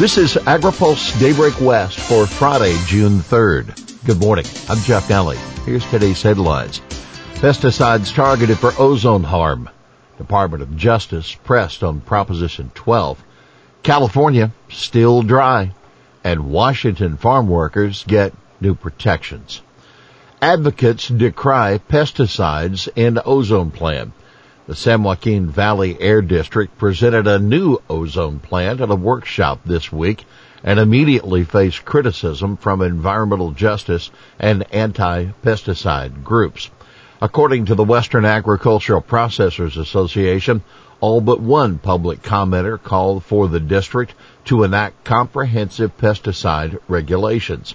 This is AgriPulse Daybreak West for Friday, June 3rd. Good morning. I'm Jeff Nalley. Here's today's headlines. Pesticides targeted for ozone harm. Department of Justice pressed on Proposition 12. California still dry. And Washington farm workers get new protections. Advocates decry pesticides in ozone plan. The San Joaquin Valley Air District presented a new ozone plan at a workshop this week and immediately faced criticism from environmental justice and anti-pesticide groups. According to the Western Agricultural Processors Association, all but one public commenter called for the district to enact comprehensive pesticide regulations.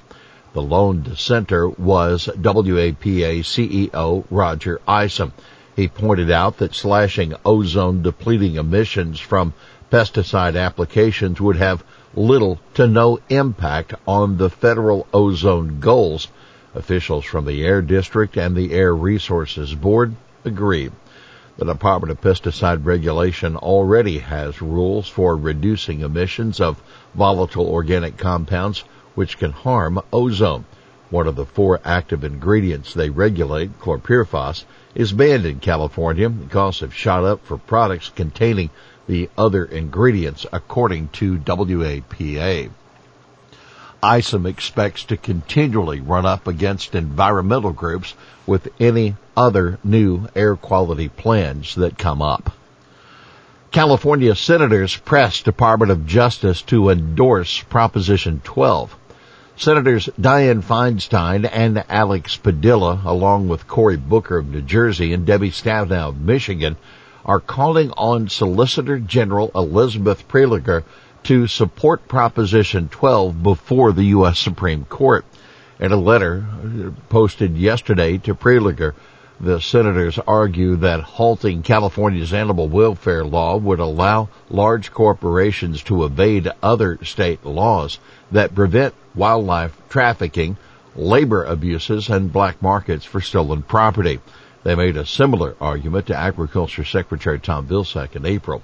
The lone dissenter was WAPA CEO Roger Isom. He pointed out that slashing ozone depleting emissions from pesticide applications would have little to no impact on the federal ozone goals. Officials from the Air District and the Air Resources Board agree. The Department of Pesticide Regulation already has rules for reducing emissions of volatile organic compounds which can harm ozone. One of the four active ingredients they regulate, chlorpyrifos, is banned in California. Costs have shot up for products containing the other ingredients, according to WAPA. Isom expects to continually run up against environmental groups with any other new air quality plans that come up. California senators press Department of Justice to endorse Proposition 12. Senators Dianne Feinstein and Alex Padilla, along with Cory Booker of New Jersey and Debbie Stabenow of Michigan, are calling on Solicitor General Elizabeth Prelogar to support Proposition 12 before the U.S. Supreme Court. In a letter posted yesterday to Prelogar, the senators argue that halting California's animal welfare law would allow large corporations to evade other state laws that prevent wildlife trafficking, labor abuses, and black markets for stolen property. They made a similar argument to Agriculture Secretary Tom Vilsack in April.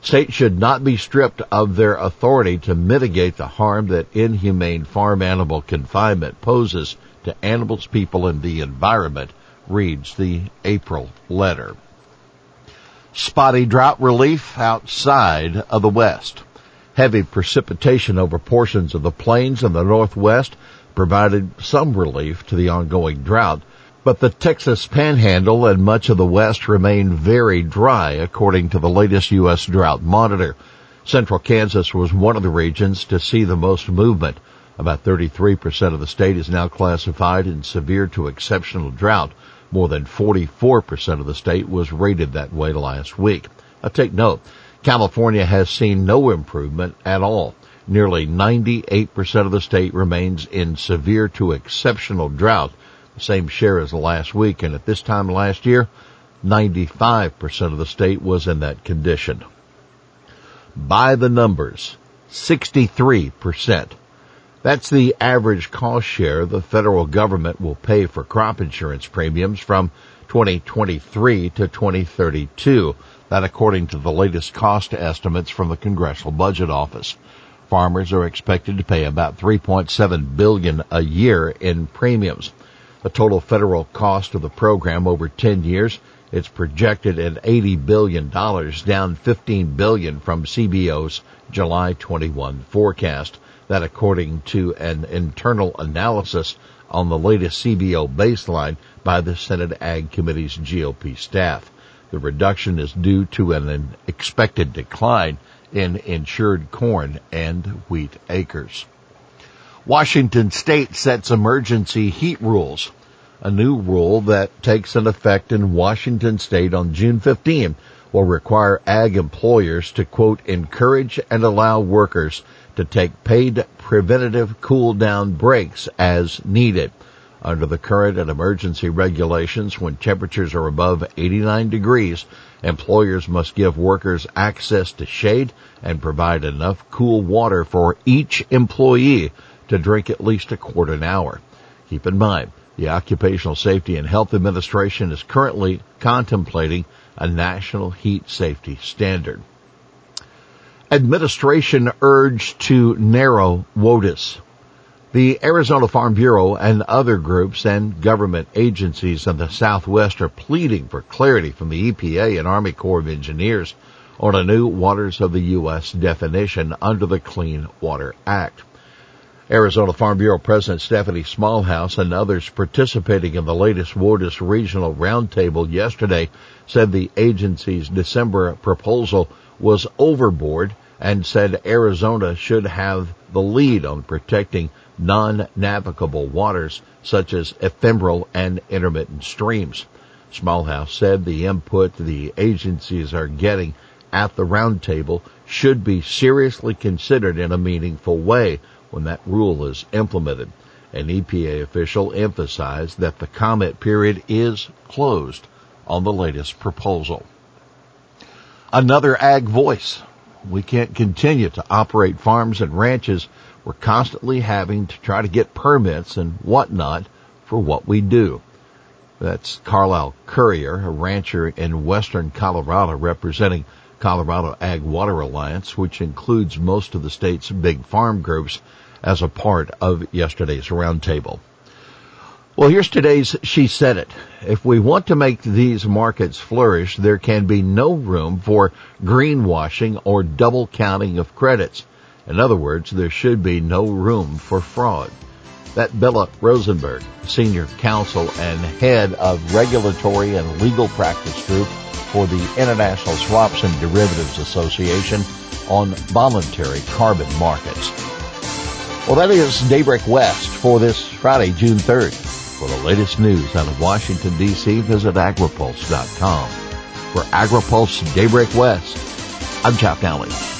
States should not be stripped of their authority to mitigate the harm that inhumane farm animal confinement poses to animals, people, and the environment reads the April letter. Spotty drought relief outside of the West. Heavy precipitation over portions of the plains and the Northwest provided some relief to the ongoing drought, but the Texas Panhandle and much of the West remain very dry according to the latest U.S. drought monitor. Central Kansas was one of the regions to see the most movement. About 33% of the state is now classified in severe to exceptional drought. More than 44% of the state was rated that way last week. Now take note, California has seen no improvement at all. Nearly 98% of the state remains in severe to exceptional drought, the same share as last week, and at this time last year, 95% of the state was in that condition. By the numbers, 63% that's the average cost share the federal government will pay for crop insurance premiums from 2023 to 2032. That according to the latest cost estimates from the Congressional Budget Office. Farmers are expected to pay about 3.7 billion a year in premiums. The total federal cost of the program over 10 years, it's projected at 80 billion dollars, down 15 billion from CBO's July 21 forecast. That according to an internal analysis on the latest CBO baseline by the Senate Ag Committee's GOP staff. The reduction is due to an expected decline in insured corn and wheat acres. Washington state sets emergency heat rules. A new rule that takes an effect in Washington state on June 15 will require ag employers to quote, encourage and allow workers to take paid preventative cool down breaks as needed. Under the current and emergency regulations, when temperatures are above 89 degrees, employers must give workers access to shade and provide enough cool water for each employee to drink at least a quart an hour. Keep in mind, the Occupational Safety and Health Administration is currently contemplating a national heat safety standard. Administration urged to narrow WOTUS. The Arizona Farm Bureau and other groups and government agencies in the Southwest are pleading for clarity from the EPA and Army Corps of Engineers on a new waters of the U.S. definition under the Clean Water Act. Arizona Farm Bureau President Stephanie Smallhouse and others participating in the latest WOTUS Regional Roundtable yesterday said the agency's December proposal was overboard and said Arizona should have the lead on protecting non-navigable waters such as ephemeral and intermittent streams. Smallhouse said the input the agencies are getting at the roundtable should be seriously considered in a meaningful way when that rule is implemented. An EPA official emphasized that the comment period is closed on the latest proposal. Another ag voice. We can't continue to operate farms and ranches. We're constantly having to try to get permits and whatnot for what we do. That's Carlyle Currier, a rancher in western Colorado representing Colorado Ag Water Alliance, which includes most of the state's big farm groups as a part of yesterday's roundtable. Well, here's today's She Said It. If we want to make these markets flourish, there can be no room for greenwashing or double counting of credits. In other words, there should be no room for fraud. That Bella Rosenberg, Senior Counsel and Head of Regulatory and Legal Practice Group for the International Swaps and Derivatives Association on voluntary carbon markets. Well, that is Daybreak West for this Friday, June 3rd. For the latest news out of Washington, D.C., visit agripulse.com. For AgriPulse Daybreak West, I'm Jeff Nalley.